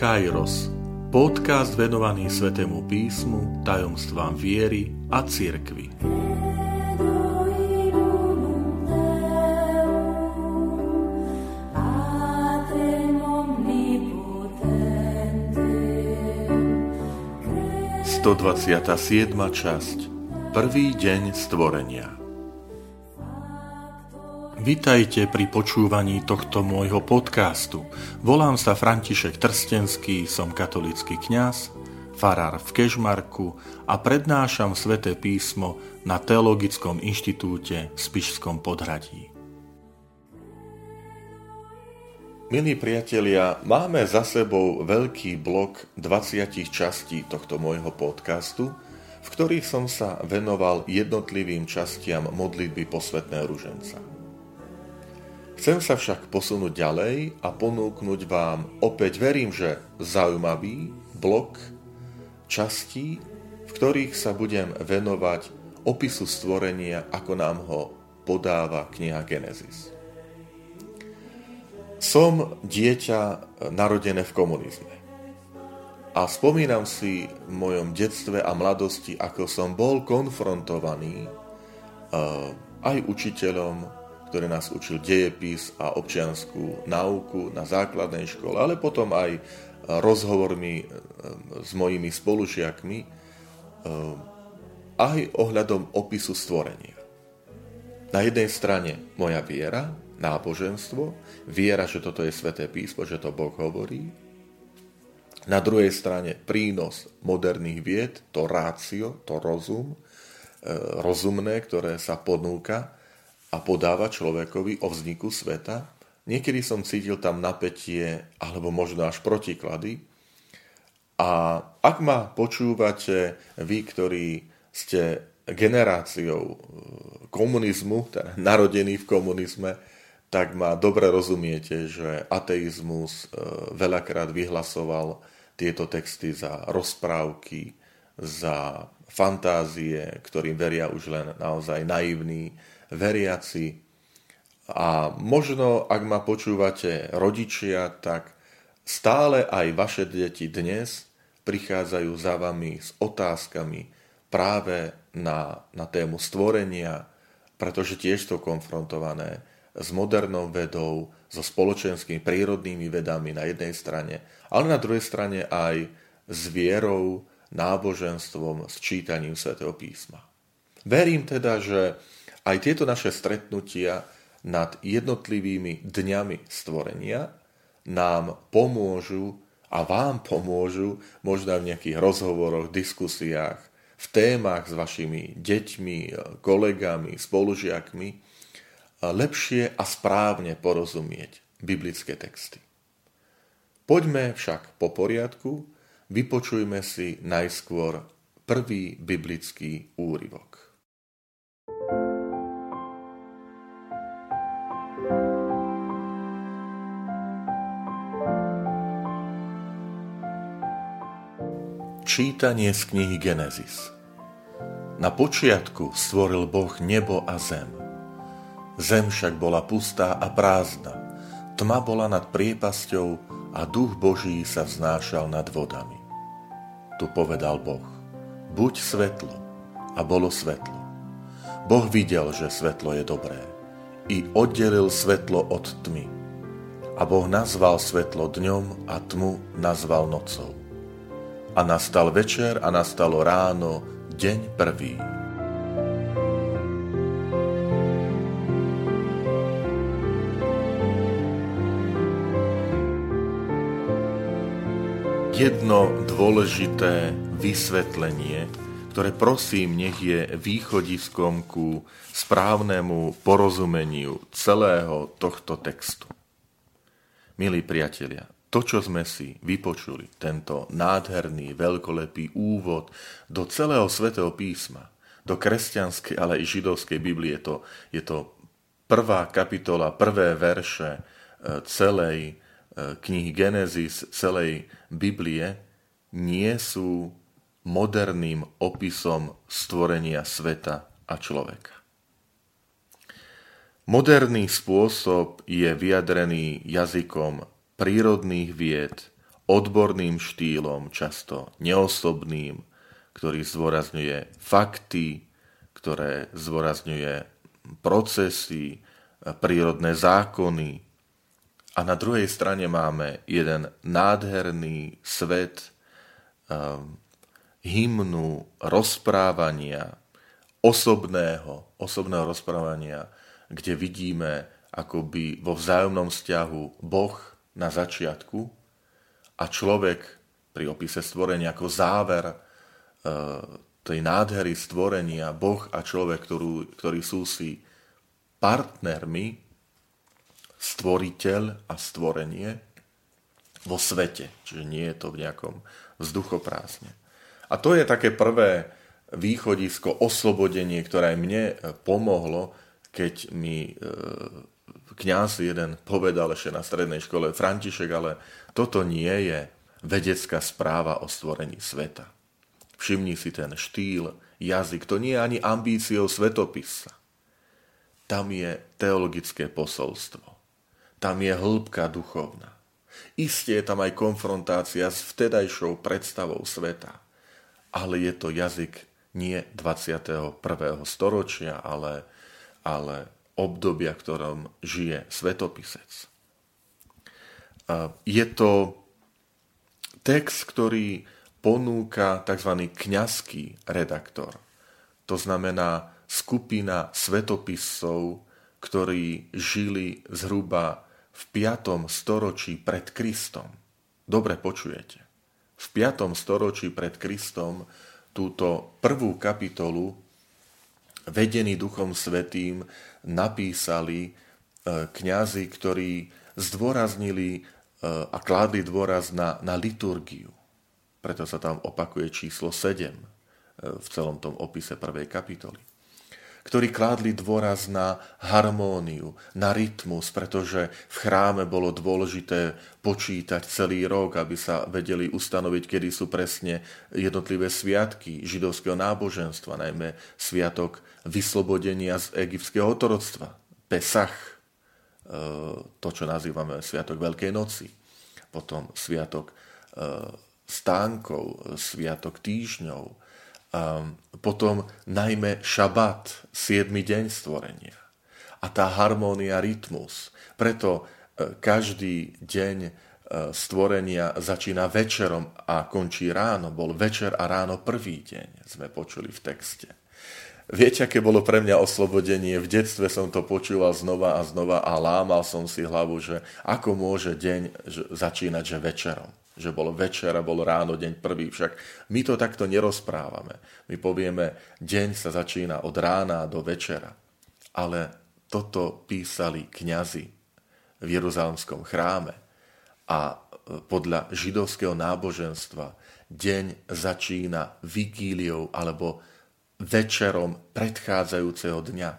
Kairos, podcast venovaný Svetému písmu, tajomstvám viery a cirkvi. Časť. Prvý deň stvorenia Vitajte pri počúvaní tohto môjho podcastu. Volám sa František Trstenský, som katolický kňaz, farár v Kežmarku a prednášam sväté písmo na Teologickom inštitúte v Spišskom podhradí. Milí priatelia, máme za sebou veľký blok 20 častí tohto môjho podcastu, v ktorých som sa venoval jednotlivým častiam modlitby posvetného ruženca. Chcem sa však posunúť ďalej a ponúknuť vám opäť verím, že zaujímavý blok častí, v ktorých sa budem venovať opisu stvorenia, ako nám ho podáva kniha Genesis. Som dieťa narodené v komunizme. A spomínam si v mojom detstve a mladosti, ako som bol konfrontovaný uh, aj učiteľom, ktoré nás učil dejepis a občianskú náuku na základnej škole, ale potom aj rozhovormi e, s mojimi spolužiakmi e, aj ohľadom opisu stvorenia. Na jednej strane moja viera, náboženstvo, viera, že toto je sveté písmo, že to Boh hovorí. Na druhej strane prínos moderných vied, to rácio, to rozum, e, rozumné, ktoré sa ponúka a podáva človekovi o vzniku sveta. Niekedy som cítil tam napätie alebo možno až protiklady. A ak ma počúvate vy, ktorí ste generáciou e, komunizmu, teda narodení v komunizme, tak ma dobre rozumiete, že ateizmus e, veľakrát vyhlasoval tieto texty za rozprávky, za fantázie, ktorým veria už len naozaj naivní veriaci. A možno, ak ma počúvate rodičia, tak stále aj vaše deti dnes prichádzajú za vami s otázkami práve na, na tému stvorenia, pretože tiež sú konfrontované s modernou vedou, so spoločenskými prírodnými vedami na jednej strane, ale na druhej strane aj s vierou, náboženstvom, s čítaním svätého písma. Verím teda, že aj tieto naše stretnutia nad jednotlivými dňami stvorenia nám pomôžu a vám pomôžu možno v nejakých rozhovoroch, diskusiách, v témach s vašimi deťmi, kolegami, spolužiakmi lepšie a správne porozumieť biblické texty. Poďme však po poriadku, vypočujme si najskôr prvý biblický úryvok. Čítanie z knihy Genesis Na počiatku stvoril Boh nebo a zem. Zem však bola pustá a prázdna. Tma bola nad priepasťou a duch Boží sa vznášal nad vodami. Tu povedal Boh, buď svetlo, a bolo svetlo. Boh videl, že svetlo je dobré, i oddelil svetlo od tmy. A Boh nazval svetlo dňom a tmu nazval nocou. A nastal večer a nastalo ráno, deň prvý. Jedno dôležité vysvetlenie, ktoré prosím nech je východiskom ku správnemu porozumeniu celého tohto textu. Milí priatelia, to, čo sme si vypočuli, tento nádherný, veľkolepý úvod do celého svetého písma, do kresťanskej, ale i židovskej Biblie, to, je to prvá kapitola, prvé verše e, celej e, knihy Genesis, celej Biblie, nie sú moderným opisom stvorenia sveta a človeka. Moderný spôsob je vyjadrený jazykom prírodných vied, odborným štýlom, často neosobným, ktorý zdôrazňuje fakty, ktoré zdôrazňuje procesy, prírodné zákony. A na druhej strane máme jeden nádherný svet um, hymnu, rozprávania, osobného, osobného rozprávania, kde vidíme akoby vo vzájomnom vzťahu Boh na začiatku a človek pri opise stvorenia ako záver e, tej nádhery stvorenia, Boh a človek, ktorú, ktorí sú si partnermi, stvoriteľ a stvorenie vo svete. Čiže nie je to v nejakom vzduchoprázdne. A to je také prvé východisko, oslobodenie, ktoré aj mne e, pomohlo, keď mi e, kňaz jeden povedal ešte na strednej škole, František, ale toto nie je vedecká správa o stvorení sveta. Všimni si ten štýl, jazyk, to nie je ani ambíciou svetopisa. Tam je teologické posolstvo. Tam je hĺbka duchovná. Isté je tam aj konfrontácia s vtedajšou predstavou sveta ale je to jazyk nie 21. storočia, ale, ale obdobia, ktorom žije svetopisec. Je to text, ktorý ponúka tzv. kňazský redaktor. To znamená skupina svetopisov, ktorí žili zhruba v 5. storočí pred Kristom. Dobre počujete v 5. storočí pred Kristom túto prvú kapitolu vedení Duchom Svetým napísali e, kňazi, ktorí zdôraznili e, a kládli dôraz na, na liturgiu. Preto sa tam opakuje číslo 7 e, v celom tom opise prvej kapitoly ktorí kládli dôraz na harmóniu, na rytmus, pretože v chráme bolo dôležité počítať celý rok, aby sa vedeli ustanoviť, kedy sú presne jednotlivé sviatky židovského náboženstva, najmä sviatok vyslobodenia z egyptského otoroctva, Pesach, e, to, čo nazývame Sviatok Veľkej noci, potom Sviatok e, stánkov, Sviatok týždňov, potom najmä šabat, 7. deň stvorenia. A tá harmónia, rytmus. Preto e, každý deň e, stvorenia začína večerom a končí ráno. Bol večer a ráno prvý deň, sme počuli v texte. Viete, aké bolo pre mňa oslobodenie? V detstve som to počúval znova a znova a lámal som si hlavu, že ako môže deň začínať, že večerom že bol večer a bol ráno, deň prvý. Však my to takto nerozprávame. My povieme, deň sa začína od rána do večera. Ale toto písali kňazi v Jeruzalemskom chráme. A podľa židovského náboženstva deň začína vigíliou alebo večerom predchádzajúceho dňa.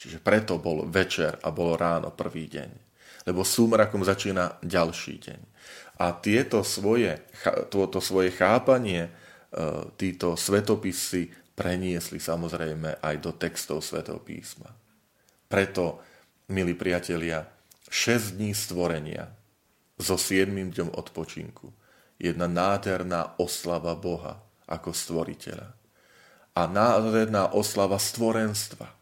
Čiže preto bol večer a bolo ráno prvý deň. Lebo súmrakom začína ďalší deň. A tieto svoje, toto svoje chápanie e, títo svetopisy preniesli samozrejme aj do textov svetopísma. Preto, milí priatelia, 6 dní stvorenia so 7 dňom odpočinku. Jedna nádherná oslava Boha ako stvoriteľa. A nádherná oslava stvorenstva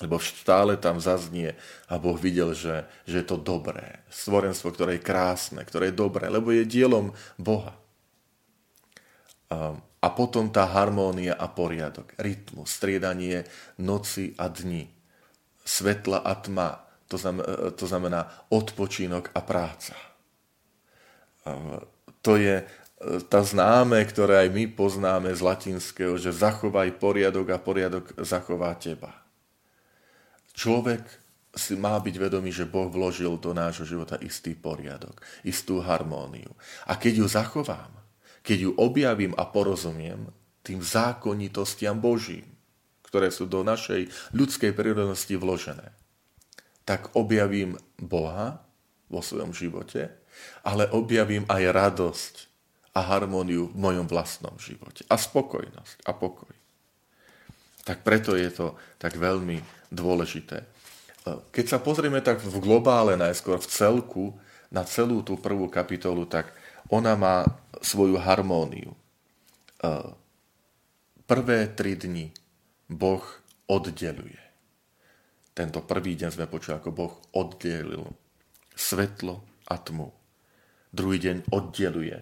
lebo stále tam zaznie a Boh videl, že, že je to dobré. Stvorenstvo, ktoré je krásne, ktoré je dobré, lebo je dielom Boha. A, potom tá harmónia a poriadok, rytmus, striedanie noci a dni, svetla a tma, to znamená, to znamená odpočínok a práca. A to je tá známe, ktoré aj my poznáme z latinského, že zachovaj poriadok a poriadok zachová teba. Človek si má byť vedomý, že Boh vložil do nášho života istý poriadok, istú harmóniu. A keď ju zachovám, keď ju objavím a porozumiem tým zákonitostiam Božím, ktoré sú do našej ľudskej prírodnosti vložené, tak objavím Boha vo svojom živote, ale objavím aj radosť a harmóniu v mojom vlastnom živote. A spokojnosť a pokoj. Tak preto je to tak veľmi dôležité. Keď sa pozrieme tak v globále najskôr, v celku na celú tú prvú kapitolu, tak ona má svoju harmóniu. Prvé tri dni Boh oddeluje. Tento prvý deň sme počuli, ako Boh oddelil svetlo a tmu. Druhý deň oddeluje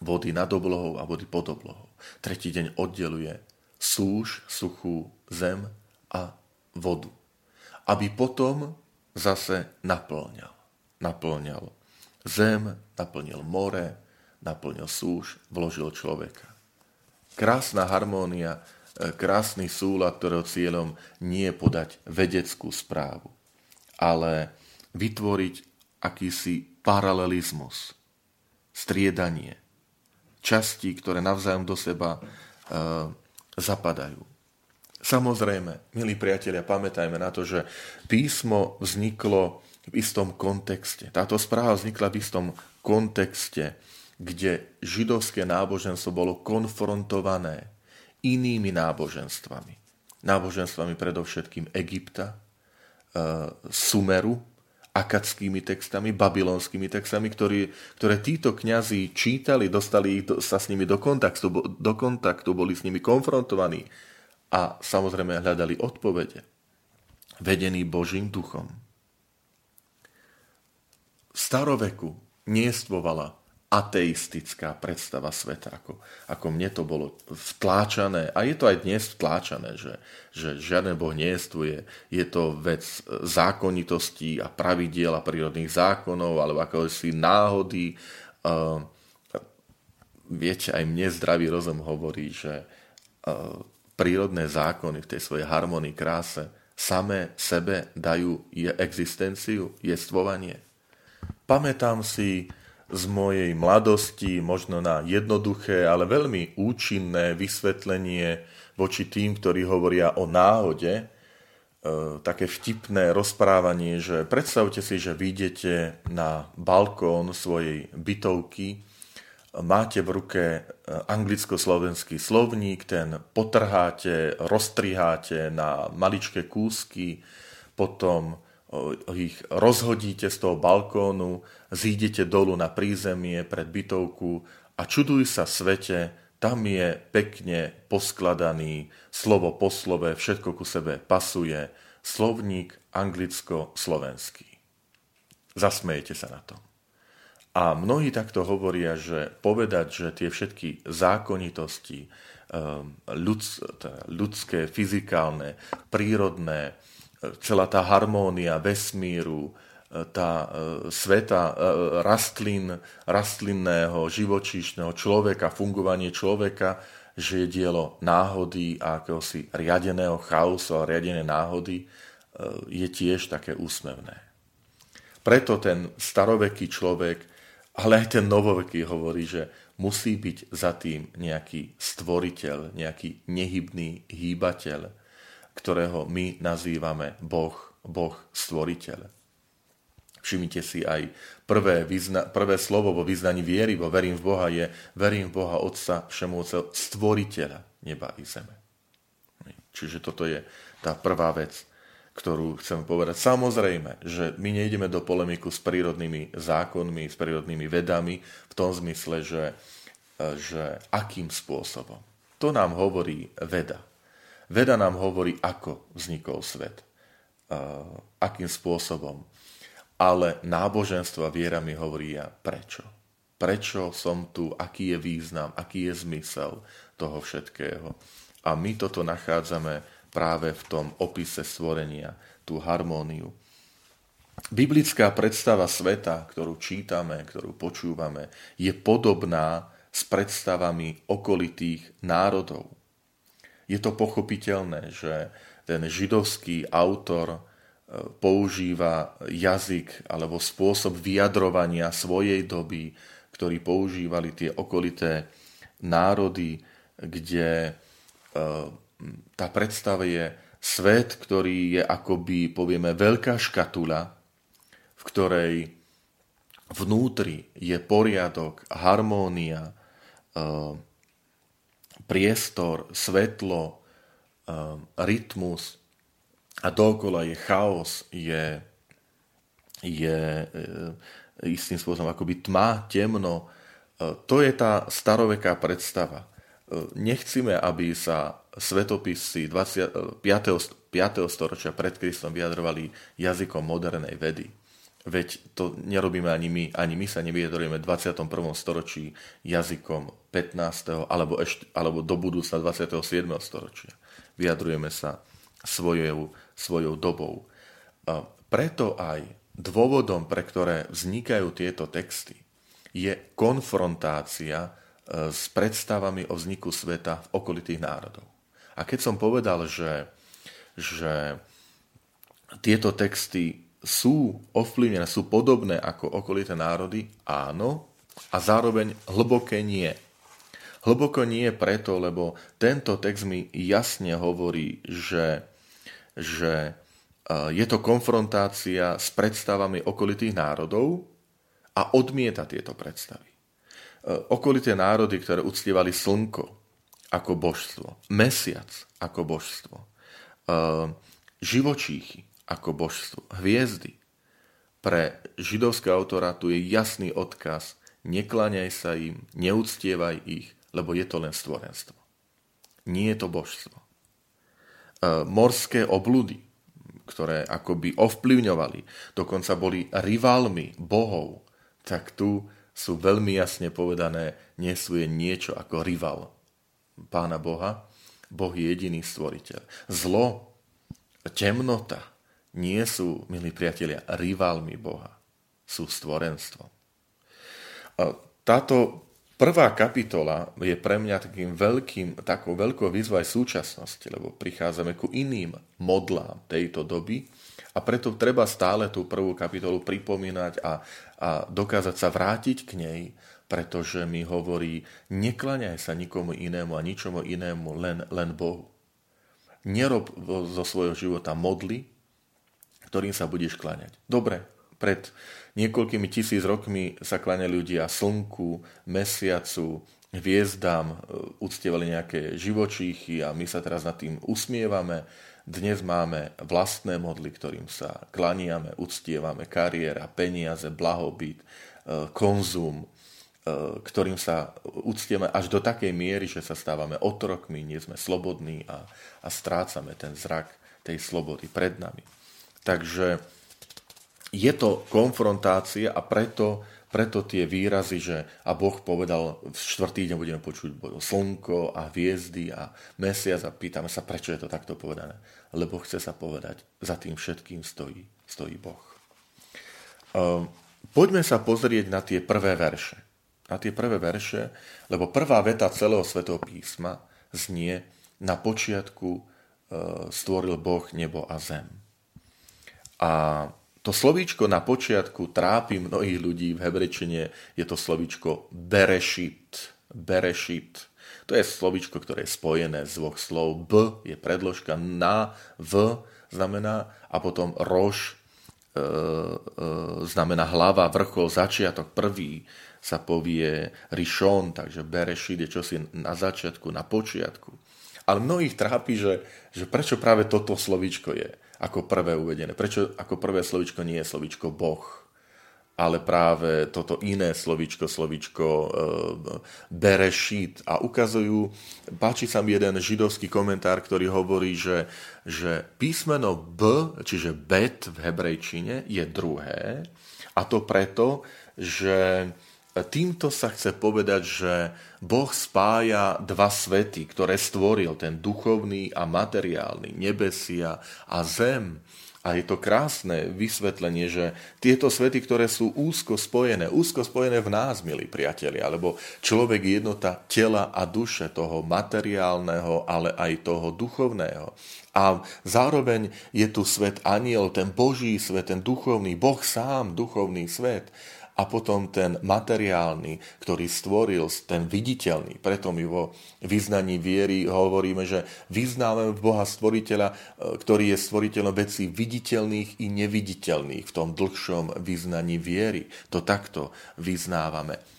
vody nad oblohou a vody pod oblohou. Tretí deň oddeluje súž, suchú zem a vodu. Aby potom zase naplňal. Naplňal zem, naplnil more, naplnil súž, vložil človeka. Krásna harmónia, e, krásny súlad, ktorého cieľom nie je podať vedeckú správu, ale vytvoriť akýsi paralelizmus, striedanie, časti, ktoré navzájom do seba e, zapadajú. Samozrejme, milí priatelia, pamätajme na to, že písmo vzniklo v istom kontexte. Táto správa vznikla v istom kontexte, kde židovské náboženstvo bolo konfrontované inými náboženstvami. Náboženstvami predovšetkým Egypta, e, Sumeru, akadskými textami, babylonskými textami, ktorý, ktoré títo kňazi čítali, dostali sa s nimi do kontaktu, do kontaktu, boli s nimi konfrontovaní a samozrejme hľadali odpovede, vedený Božím duchom. V staroveku niestvovala ateistická predstava sveta, ako, ako mne to bolo vtláčané. A je to aj dnes vtláčané, že, že žiaden Boh nejestvuje. Je to vec zákonitostí a pravidiel a prírodných zákonov, alebo ako si náhody. Uh, viete, aj mne zdravý rozum hovorí, že uh, prírodné zákony v tej svojej harmonii, kráse, samé sebe dajú je existenciu, jestvovanie. Pamätám si z mojej mladosti možno na jednoduché, ale veľmi účinné vysvetlenie voči tým, ktorí hovoria o náhode, e, také vtipné rozprávanie, že predstavte si, že vyjdete na balkón svojej bytovky máte v ruke e, anglicko-slovenský slovník, ten potrháte, roztriháte na maličké kúsky, potom ich rozhodíte z toho balkónu, zídete dolu na prízemie pred bytovku a čuduj sa svete, tam je pekne poskladaný, slovo po slove, všetko ku sebe pasuje, slovník anglicko-slovenský. Zasmejete sa na to. A mnohí takto hovoria, že povedať, že tie všetky zákonitosti, ehm, teda ľudské, fyzikálne, prírodné, e, celá tá harmónia vesmíru, e, tá e, sveta rastlín, rastlinného, živočíšneho človeka, fungovanie človeka, že je dielo náhody a akéhosi riadeného chaosu a riadené náhody, je tiež také úsmevné. Preto ten staroveký človek ale aj ten novoveký hovorí, že musí byť za tým nejaký stvoriteľ, nejaký nehybný hýbateľ, ktorého my nazývame Boh, Boh stvoriteľ. Všimnite si aj prvé, vyzna, prvé slovo vo vyznaní viery, vo verím v Boha je verím v Boha Otca Všemúceho, stvoriteľa neba i zeme. Čiže toto je tá prvá vec ktorú chcem povedať. Samozrejme, že my nejdeme do polemiku s prírodnými zákonmi, s prírodnými vedami v tom zmysle, že, že akým spôsobom. To nám hovorí veda. Veda nám hovorí, ako vznikol svet. Akým spôsobom. Ale náboženstvo a viera mi hovorí ja prečo. Prečo som tu, aký je význam, aký je zmysel toho všetkého. A my toto nachádzame práve v tom opise stvorenia, tú harmóniu. Biblická predstava sveta, ktorú čítame, ktorú počúvame, je podobná s predstavami okolitých národov. Je to pochopiteľné, že ten židovský autor e, používa jazyk alebo spôsob vyjadrovania svojej doby, ktorý používali tie okolité národy, kde e, tá predstava je svet, ktorý je akoby, povieme, veľká škatula, v ktorej vnútri je poriadok, harmónia, eh, priestor, svetlo, eh, rytmus a dokola je chaos, je je istým spôsobom akoby tma, temno. To je tá staroveká predstava. Nechcíme, aby sa svetopisy 20, 5. 5. storočia pred Kristom vyjadrovali jazykom modernej vedy. Veď to nerobíme ani my, ani my sa nevyjadrujeme v 21. storočí jazykom 15. alebo, ešte, alebo do budúcna 27. storočia. Vyjadrujeme sa svojou, svojou dobou. A preto aj dôvodom, pre ktoré vznikajú tieto texty, je konfrontácia s predstavami o vzniku sveta v okolitých národov. A keď som povedal, že, že tieto texty sú ovplyvnené, sú podobné ako okolité národy? Áno. A zároveň hlboké nie. Hlboko nie preto, lebo tento text mi jasne hovorí, že, že je to konfrontácia s predstavami okolitých národov a odmieta tieto predstavy. Okolité národy, ktoré uctievali slnko ako božstvo, mesiac ako božstvo, živočíchy ako božstvo. Hviezdy. Pre židovského autora tu je jasný odkaz, nekláňaj sa im, neúctievaj ich, lebo je to len stvorenstvo. Nie je to božstvo. E, morské obludy, ktoré akoby ovplyvňovali, dokonca boli rivalmi bohov, tak tu sú veľmi jasne povedané, nie sú je niečo ako rival pána Boha. Boh je jediný stvoriteľ. Zlo, temnota, nie sú, milí priatelia, rivalmi Boha. Sú stvorenstvom. Táto prvá kapitola je pre mňa takým veľkým, takou veľkou výzvou aj súčasnosti, lebo prichádzame ku iným modlám tejto doby a preto treba stále tú prvú kapitolu pripomínať a, a dokázať sa vrátiť k nej, pretože mi hovorí, neklaňaj sa nikomu inému a ničomu inému, len, len Bohu. Nerob zo svojho života modly, ktorým sa budeš kláňať. Dobre, pred niekoľkými tisíc rokmi sa kláňali ľudia slnku, mesiacu, hviezdám, e, uctievali nejaké živočíchy a my sa teraz nad tým usmievame. Dnes máme vlastné modly, ktorým sa klaniame, uctievame kariéra, peniaze, blahobyt, e, konzum, e, ktorým sa uctieme až do takej miery, že sa stávame otrokmi, nie sme slobodní a, a strácame ten zrak tej slobody pred nami. Takže je to konfrontácia a preto, preto tie výrazy, že a Boh povedal, v štvrtý deň budeme počuť slnko a hviezdy a mesiac a pýtame sa, prečo je to takto povedané. Lebo chce sa povedať, za tým všetkým stojí, stojí Boh. Um, poďme sa pozrieť na tie prvé verše. Na tie prvé verše, lebo prvá veta celého svetého písma znie, na počiatku uh, stvoril Boh nebo a zem. A to slovíčko na počiatku trápi mnohých ľudí v hebrečine, je to slovíčko berešit. Berešit. To je slovíčko, ktoré je spojené z dvoch slov. B je predložka na, v znamená a potom rož e, e, znamená hlava, vrchol, začiatok, prvý sa povie rišon, takže berešit je čosi na začiatku, na počiatku. Ale mnohých trápi, že, že prečo práve toto slovíčko je ako prvé uvedené. Prečo ako prvé slovičko nie je slovičko Boh, ale práve toto iné slovičko, slovičko e, berešit. A ukazujú, páči sa mi jeden židovský komentár, ktorý hovorí, že, že písmeno B, čiže bet v hebrejčine, je druhé. A to preto, že týmto sa chce povedať, že Boh spája dva svety, ktoré stvoril, ten duchovný a materiálny, nebesia a zem. A je to krásne vysvetlenie, že tieto svety, ktoré sú úzko spojené, úzko spojené v nás, milí priatelia, alebo človek je jednota tela a duše, toho materiálneho, ale aj toho duchovného. A zároveň je tu svet aniel, ten Boží svet, ten duchovný, Boh sám, duchovný svet a potom ten materiálny, ktorý stvoril, ten viditeľný. Preto my vo vyznaní viery hovoríme, že vyznávame v Boha stvoriteľa, e, ktorý je stvoriteľom vecí viditeľných i neviditeľných v tom dlhšom vyznaní viery. To takto vyznávame.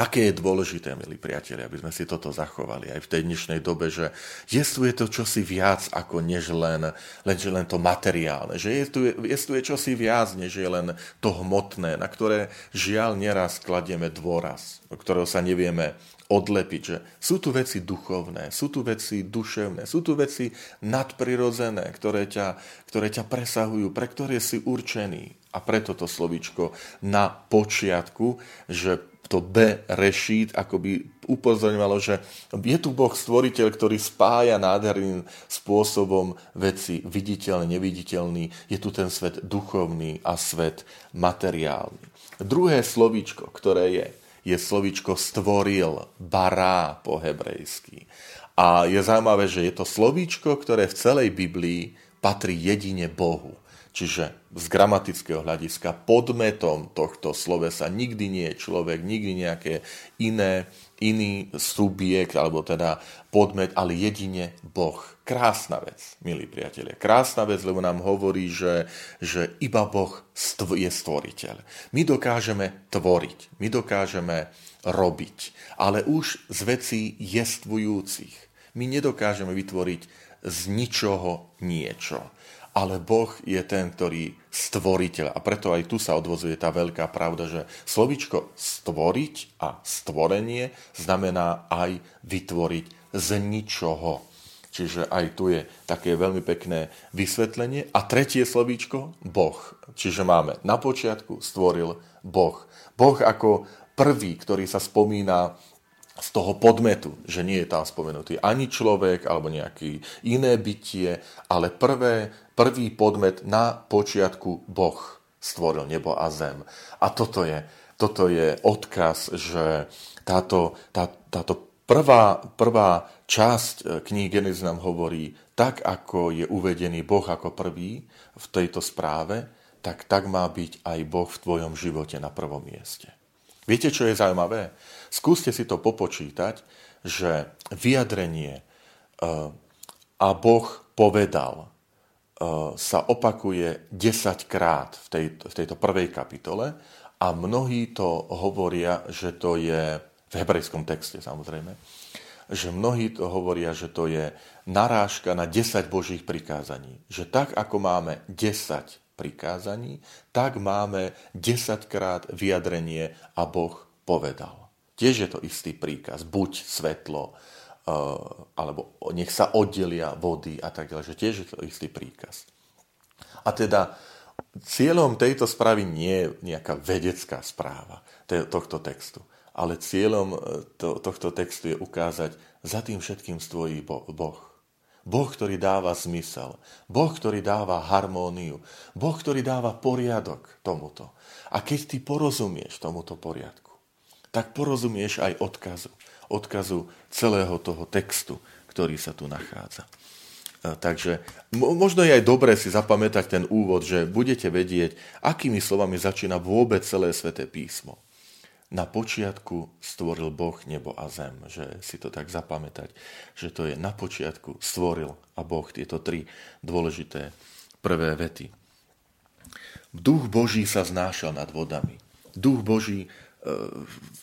Aké je dôležité, milí priatelia, aby sme si toto zachovali aj v tej dnešnej dobe, že jestuje to čosi viac ako než len, len, že len to materiálne, že jestuje, jestuje čosi viac, než je len to hmotné, na ktoré žiaľ neraz kladieme dôraz, o ktorého sa nevieme odlepiť, že sú tu veci duchovné, sú tu veci duševné, sú tu veci nadprirodzené, ktoré ťa, ktoré ťa presahujú, pre ktoré si určený. A preto to slovíčko na počiatku, že to B rešít akoby upozorňovalo, že je tu Boh stvoriteľ, ktorý spája nádherným spôsobom veci viditeľný, neviditeľný. Je tu ten svet duchovný a svet materiálny. Druhé slovíčko, ktoré je, je slovíčko stvoril, bará po hebrejsky. A je zaujímavé, že je to slovíčko, ktoré v celej Biblii patrí jedine Bohu. Čiže z gramatického hľadiska podmetom tohto slovesa nikdy nie je človek, nikdy nejaké iné, iný subjekt, alebo teda podmet, ale jedine Boh. Krásna vec, milí priatelia. Krásna vec, lebo nám hovorí, že, že iba Boh je stvoriteľ. My dokážeme tvoriť, my dokážeme robiť, ale už z vecí jestvujúcich. My nedokážeme vytvoriť z ničoho niečo ale Boh je ten, ktorý stvoriteľ. A preto aj tu sa odvozuje tá veľká pravda, že slovičko stvoriť a stvorenie znamená aj vytvoriť z ničoho. Čiže aj tu je také veľmi pekné vysvetlenie. A tretie slovíčko, Boh. Čiže máme na počiatku stvoril Boh. Boh ako prvý, ktorý sa spomína z toho podmetu, že nie je tam spomenutý ani človek alebo nejaký iné bytie, ale prvé, prvý podmet na počiatku Boh stvoril nebo a zem. A toto je, toto je odkaz, že táto, tá, táto prvá, prvá časť e, knihy Genesis nám hovorí, tak ako je uvedený Boh ako prvý v tejto správe, tak tak má byť aj Boh v tvojom živote na prvom mieste. Viete, čo je zaujímavé? Skúste si to popočítať, že vyjadrenie e, a Boh povedal e, sa opakuje 10 krát v, tej, v tejto prvej kapitole a mnohí to hovoria, že to je v hebrejskom texte samozrejme, že mnohí to hovoria, že to je narážka na 10 Božích prikázaní. Že tak, ako máme 10 prikázaní, tak máme 10 krát vyjadrenie a Boh povedal. Tiež je to istý príkaz. Buď svetlo, eh, alebo nech sa oddelia vody a tak ďalej. Že tiež je to istý príkaz. A teda cieľom tejto správy nie je nejaká vedecká správa tohto textu, ale cieľom eh, to, tohto textu je ukázať, za tým všetkým stojí Boh. Boh, ktorý dáva zmysel. Boh, ktorý dáva harmóniu. Boh, ktorý dáva poriadok tomuto. A keď ty porozumieš tomuto poriadku, tak porozumieš aj odkazu. Odkazu celého toho textu, ktorý sa tu nachádza. Takže možno je aj dobré si zapamätať ten úvod, že budete vedieť, akými slovami začína vôbec celé sväté písmo. Na počiatku stvoril Boh nebo a zem, že si to tak zapamätať, že to je na počiatku stvoril a Boh, tieto tri dôležité prvé vety. Duch Boží sa znášal nad vodami. Duch Boží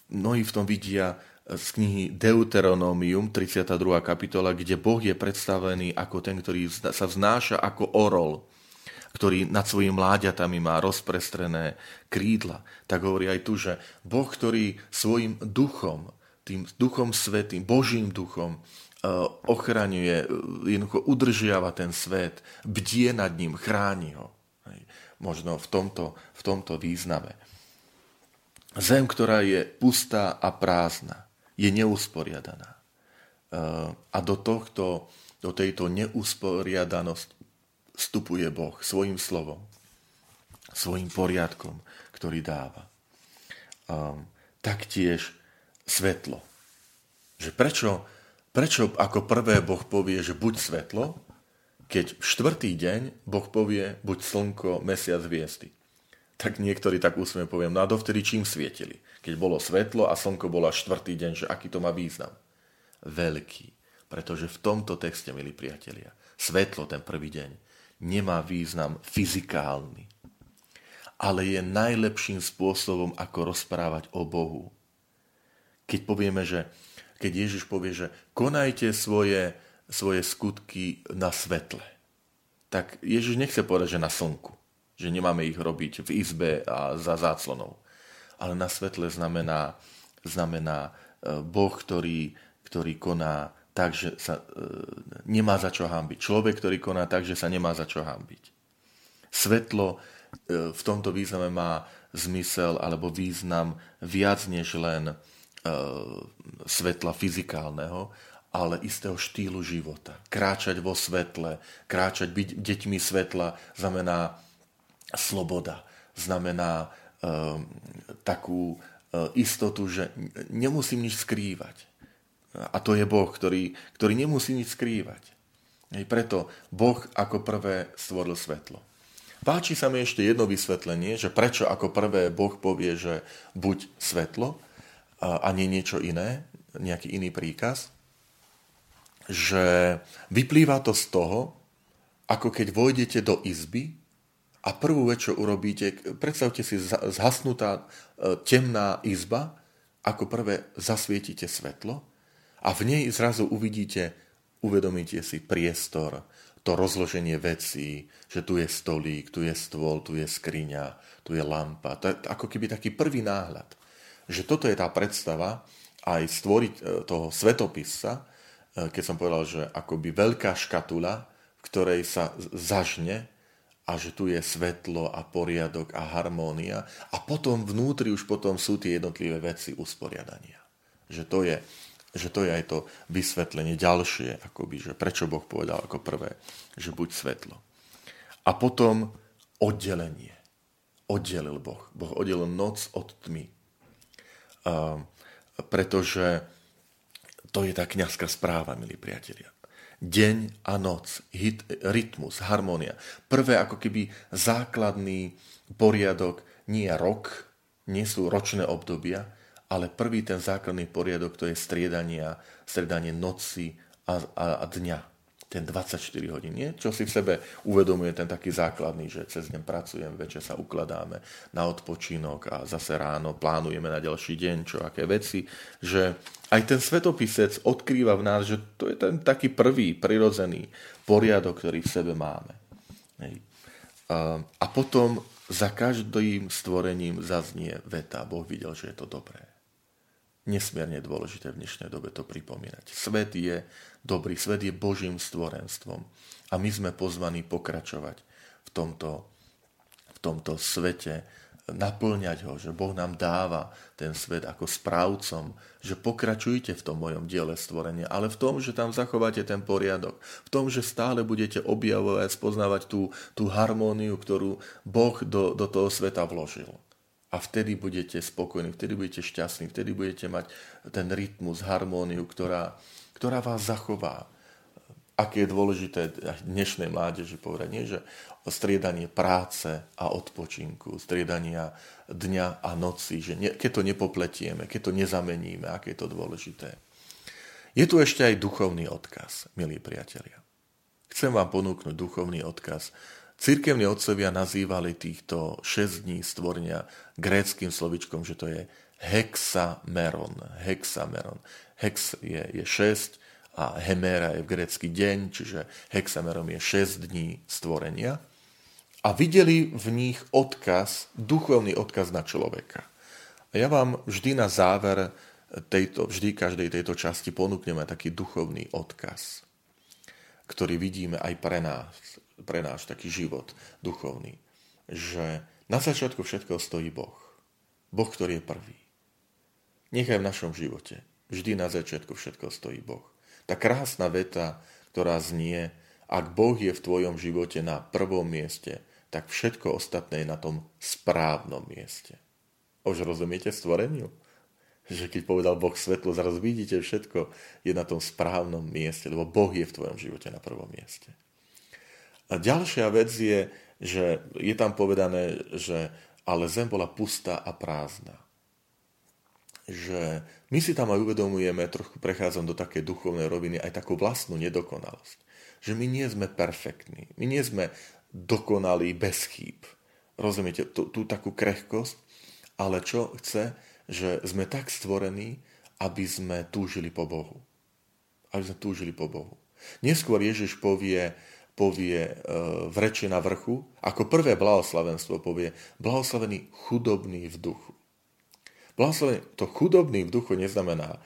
mnohí v tom vidia z knihy Deuteronomium, 32. kapitola, kde Boh je predstavený ako ten, ktorý sa vznáša ako orol, ktorý nad svojimi mláďatami má rozprestrené krídla. Tak hovorí aj tu, že Boh, ktorý svojim duchom, tým duchom svetým, Božím duchom, e, ochraňuje, e, jednoducho udržiava ten svet, bdie nad ním, chráni ho. Možno v tomto, v tomto význame. Zem, ktorá je pustá a prázdna, je neusporiadaná. Eh, a do, tohto, do tejto neusporiadanosti vstupuje Boh svojim slovom, svojim poriadkom, ktorý dáva. Um, taktiež svetlo. Že prečo, prečo ako prvé Boh povie, že buď svetlo, keď v štvrtý deň Boh povie buď slnko, mesiac, hviezdy tak niektorí tak úsmevne poviem, no a dovtedy čím svietili? Keď bolo svetlo a slnko bolo štvrtý deň, že aký to má význam? Veľký. Pretože v tomto texte, milí priatelia, svetlo ten prvý deň nemá význam fyzikálny, ale je najlepším spôsobom, ako rozprávať o Bohu. Keď povieme, že keď Ježiš povie, že konajte svoje, svoje skutky na svetle, tak Ježiš nechce povedať, že na slnku, že nemáme ich robiť v izbe a za záclonou. Ale na svetle znamená, znamená e, Boh, ktorý, ktorý koná tak, že sa e, nemá za čo hambiť. Človek, ktorý koná tak, že sa nemá za čo hambiť. Svetlo e, v tomto význame má zmysel alebo význam viac než len svetla fyzikálneho, ale istého štýlu života. Kráčať vo svetle, kráčať, byť deťmi svetla znamená sloboda, znamená uh, takú uh, istotu, že nemusím nič skrývať. A to je Boh, ktorý, ktorý nemusí nič skrývať. Hej, preto Boh ako prvé stvoril svetlo. Páči sa mi ešte jedno vysvetlenie, že prečo ako prvé Boh povie, že buď svetlo a nie niečo iné, nejaký iný príkaz že vyplýva to z toho, ako keď vojdete do izby a prvú vec, čo urobíte, predstavte si zhasnutá e, temná izba, ako prvé zasvietite svetlo a v nej zrazu uvidíte, uvedomíte si priestor, to rozloženie vecí, že tu je stolík, tu je stôl, tu je skriňa, tu je lampa. To je ako keby taký prvý náhľad. Že toto je tá predstava aj stvoriť e, toho svetopisca, E, keď som povedal, že akoby veľká škatula, v ktorej sa zažne a že tu je svetlo a poriadok a harmónia a potom vnútri už potom sú tie jednotlivé veci usporiadania. Že to je, že to je aj to vysvetlenie ďalšie, akoby, že prečo Boh povedal ako prvé, že buď svetlo. A potom oddelenie. Oddelil Boh. Boh oddelil noc od tmy. Uh, pretože to je tá kniazská správa, milí priatelia. Deň a noc, hit, rytmus, harmónia. Prvé ako keby základný poriadok, nie rok, nie sú ročné obdobia, ale prvý ten základný poriadok to je striedanie, striedanie noci a, a, a dňa ten 24 hodín, nie? Čo si v sebe uvedomuje ten taký základný, že cez deň pracujem, večer sa ukladáme na odpočinok a zase ráno plánujeme na ďalší deň, čo aké veci, že aj ten svetopisec odkrýva v nás, že to je ten taký prvý prirodzený poriadok, ktorý v sebe máme. A potom za každým stvorením zaznie veta, Boh videl, že je to dobré nesmierne dôležité v dnešnej dobe to pripomínať. Svet je dobrý, svet je Božím stvorenstvom a my sme pozvaní pokračovať v tomto, v tomto svete, naplňať ho, že Boh nám dáva ten svet ako správcom, že pokračujte v tom mojom diele stvorenia, ale v tom, že tam zachováte ten poriadok, v tom, že stále budete objavovať, spoznávať tú, tú harmóniu, ktorú Boh do, do toho sveta vložil. A vtedy budete spokojní, vtedy budete šťastní, vtedy budete mať ten rytmus, harmóniu, ktorá, ktorá vás zachová. Aké je dôležité dnešnej mládeži povedať, nie, že striedanie práce a odpočinku, striedania dňa a noci, že ne, keď to nepopletieme, keď to nezameníme, aké je to dôležité. Je tu ešte aj duchovný odkaz, milí priatelia. Chcem vám ponúknuť duchovný odkaz Cirkevní otcovia nazývali týchto 6 dní stvorenia gréckým slovičkom, že to je hexameron. Hexameron. Hex je, je 6 a hemera je v grécky deň, čiže hexameron je 6 dní stvorenia. A videli v nich odkaz, duchovný odkaz na človeka. A ja vám vždy na záver tejto, vždy každej tejto časti ponúkneme taký duchovný odkaz, ktorý vidíme aj pre nás pre náš taký život duchovný. Že na začiatku všetkého stojí Boh. Boh, ktorý je prvý. Nechaj v našom živote. Vždy na začiatku všetko stojí Boh. Tá krásna veta, ktorá znie, ak Boh je v tvojom živote na prvom mieste, tak všetko ostatné je na tom správnom mieste. Už rozumiete stvoreniu? Že keď povedal Boh svetlo, zrazu vidíte všetko je na tom správnom mieste, lebo Boh je v tvojom živote na prvom mieste. A ďalšia vec je, že je tam povedané, že ale zem bola pustá a prázdna. Že my si tam aj uvedomujeme, trochu prechádzam do také duchovnej roviny, aj takú vlastnú nedokonalosť. Že my nie sme perfektní, my nie sme dokonalí bez chýb. Rozumiete, tú, tú takú krehkosť, ale čo chce, že sme tak stvorení aby sme túžili po Bohu. Aby sme túžili po Bohu. Neskôr Ježiš povie, povie e, v reči na vrchu, ako prvé blahoslavenstvo povie, blahoslavený chudobný v duchu. Blahoslavený, to chudobný v duchu neznamená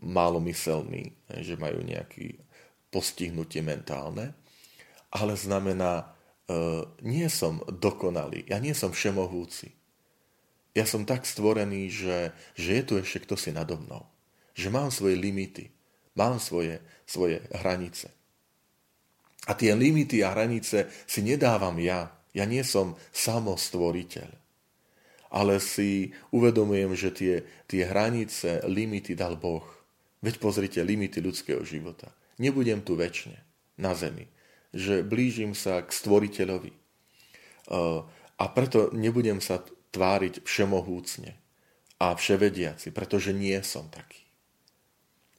malomyselný, že majú nejaké postihnutie mentálne, ale znamená, e, nie som dokonalý, ja nie som všemohúci. Ja som tak stvorený, že, že je tu ešte kto si nado mnou. Že mám svoje limity, mám svoje, svoje hranice. A tie limity a hranice si nedávam ja. Ja nie som samostvoriteľ. Ale si uvedomujem, že tie, tie hranice, limity dal Boh. Veď pozrite, limity ľudského života. Nebudem tu väčšine na zemi. Že blížim sa k stvoriteľovi. A preto nebudem sa tváriť všemohúcne a vševediaci, pretože nie som taký.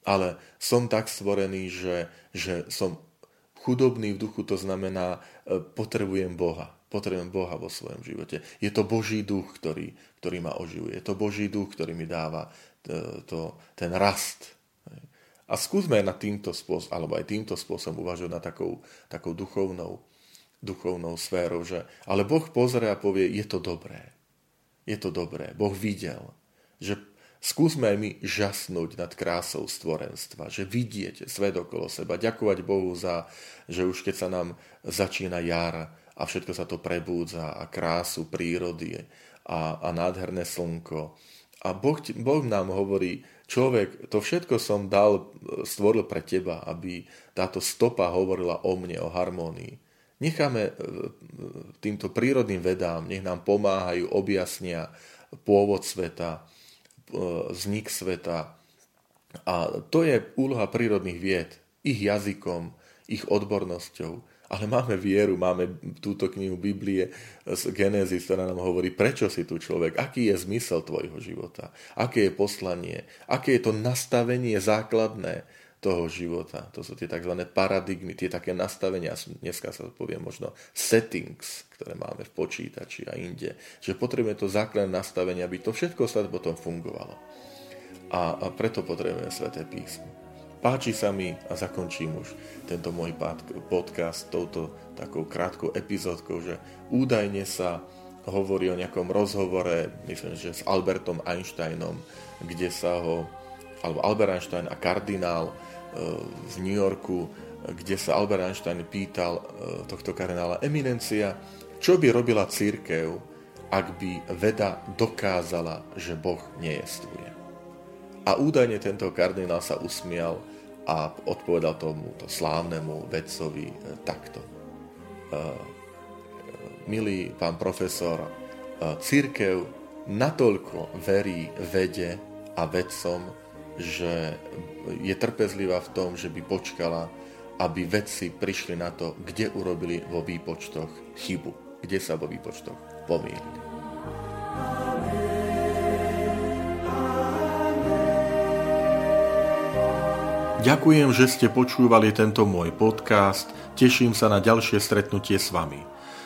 Ale som tak stvorený, že, že som Chudobný v duchu to znamená, e, potrebujem Boha. Potrebujem Boha vo svojom živote. Je to Boží duch, ktorý, ktorý ma oživuje. Je to Boží duch, ktorý mi dáva to, to, ten rast. A skúsme na týmto spôsobom, alebo aj týmto spôsobom uvažovať na takou, takou duchovnou, duchovnou sférou, že ale Boh pozrie a povie, je to dobré. Je to dobré. Boh videl, že Skúsme aj my žasnúť nad krásou stvorenstva, že vidieť svet okolo seba, ďakovať Bohu za, že už keď sa nám začína jar a všetko sa to prebúdza a krásu prírody a, a nádherné slnko. A boh, boh nám hovorí, človek, to všetko som dal, stvoril pre teba, aby táto stopa hovorila o mne, o harmónii. Necháme e, týmto prírodným vedám, nech nám pomáhajú, objasnia pôvod sveta, vznik sveta. A to je úloha prírodných vied, ich jazykom, ich odbornosťou. Ale máme vieru, máme túto knihu Biblie z Genesis, ktorá nám hovorí, prečo si tu človek, aký je zmysel tvojho života, aké je poslanie, aké je to nastavenie základné toho života. To sú tie tzv. paradigmy, tie také nastavenia, dneska sa povie možno settings, ktoré máme v počítači a inde. Že potrebujeme to základné nastavenie, aby to všetko sa potom fungovalo. A, a preto potrebujeme Sveté písmo. Páči sa mi a zakončím už tento môj podcast touto takou krátkou epizódkou, že údajne sa hovorí o nejakom rozhovore, myslím, že s Albertom Einsteinom, kde sa ho, alebo Albert Einstein a kardinál v New Yorku, kde sa Albert Einstein pýtal e, tohto kardinála Eminencia, čo by robila církev, ak by veda dokázala, že Boh nejestvuje. A údajne tento kardinál sa usmial a odpovedal tomuto slávnemu vedcovi e, takto. Milý pán profesor, církev natoľko verí vede a vedcom, že je trpezlivá v tom, že by počkala, aby vedci prišli na to, kde urobili vo výpočtoch chybu, kde sa vo výpočtoch pomýlili. Ďakujem, že ste počúvali tento môj podcast. Teším sa na ďalšie stretnutie s vami.